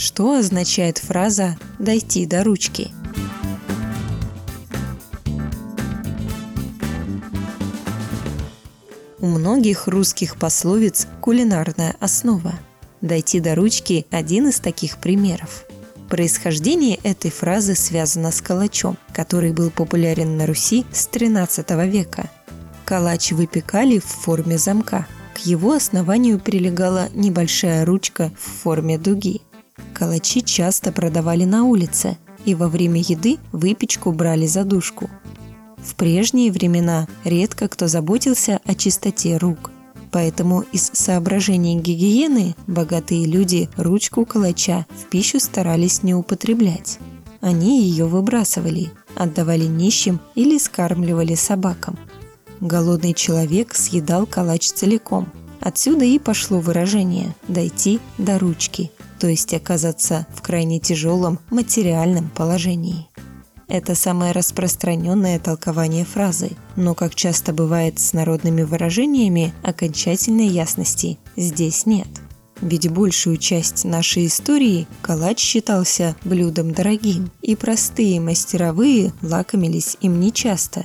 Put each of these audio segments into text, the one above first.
Что означает фраза «дойти до ручки»? У многих русских пословиц кулинарная основа. «Дойти до ручки» – один из таких примеров. Происхождение этой фразы связано с калачом, который был популярен на Руси с XIII века. Калач выпекали в форме замка. К его основанию прилегала небольшая ручка в форме дуги. Калачи часто продавали на улице, и во время еды выпечку брали за душку. В прежние времена редко кто заботился о чистоте рук. Поэтому из соображений гигиены богатые люди ручку калача в пищу старались не употреблять. Они ее выбрасывали, отдавали нищим или скармливали собакам. Голодный человек съедал калач целиком. Отсюда и пошло выражение «дойти до ручки», то есть оказаться в крайне тяжелом материальном положении. Это самое распространенное толкование фразы, но, как часто бывает с народными выражениями, окончательной ясности здесь нет. Ведь большую часть нашей истории калач считался блюдом дорогим, и простые мастеровые лакомились им нечасто.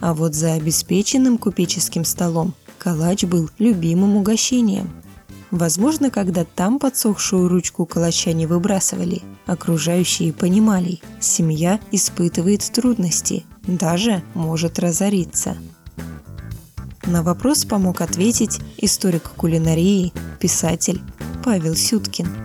А вот за обеспеченным купеческим столом калач был любимым угощением – Возможно, когда там подсохшую ручку калача не выбрасывали, окружающие понимали, семья испытывает трудности, даже может разориться. На вопрос помог ответить историк кулинарии, писатель Павел Сюткин –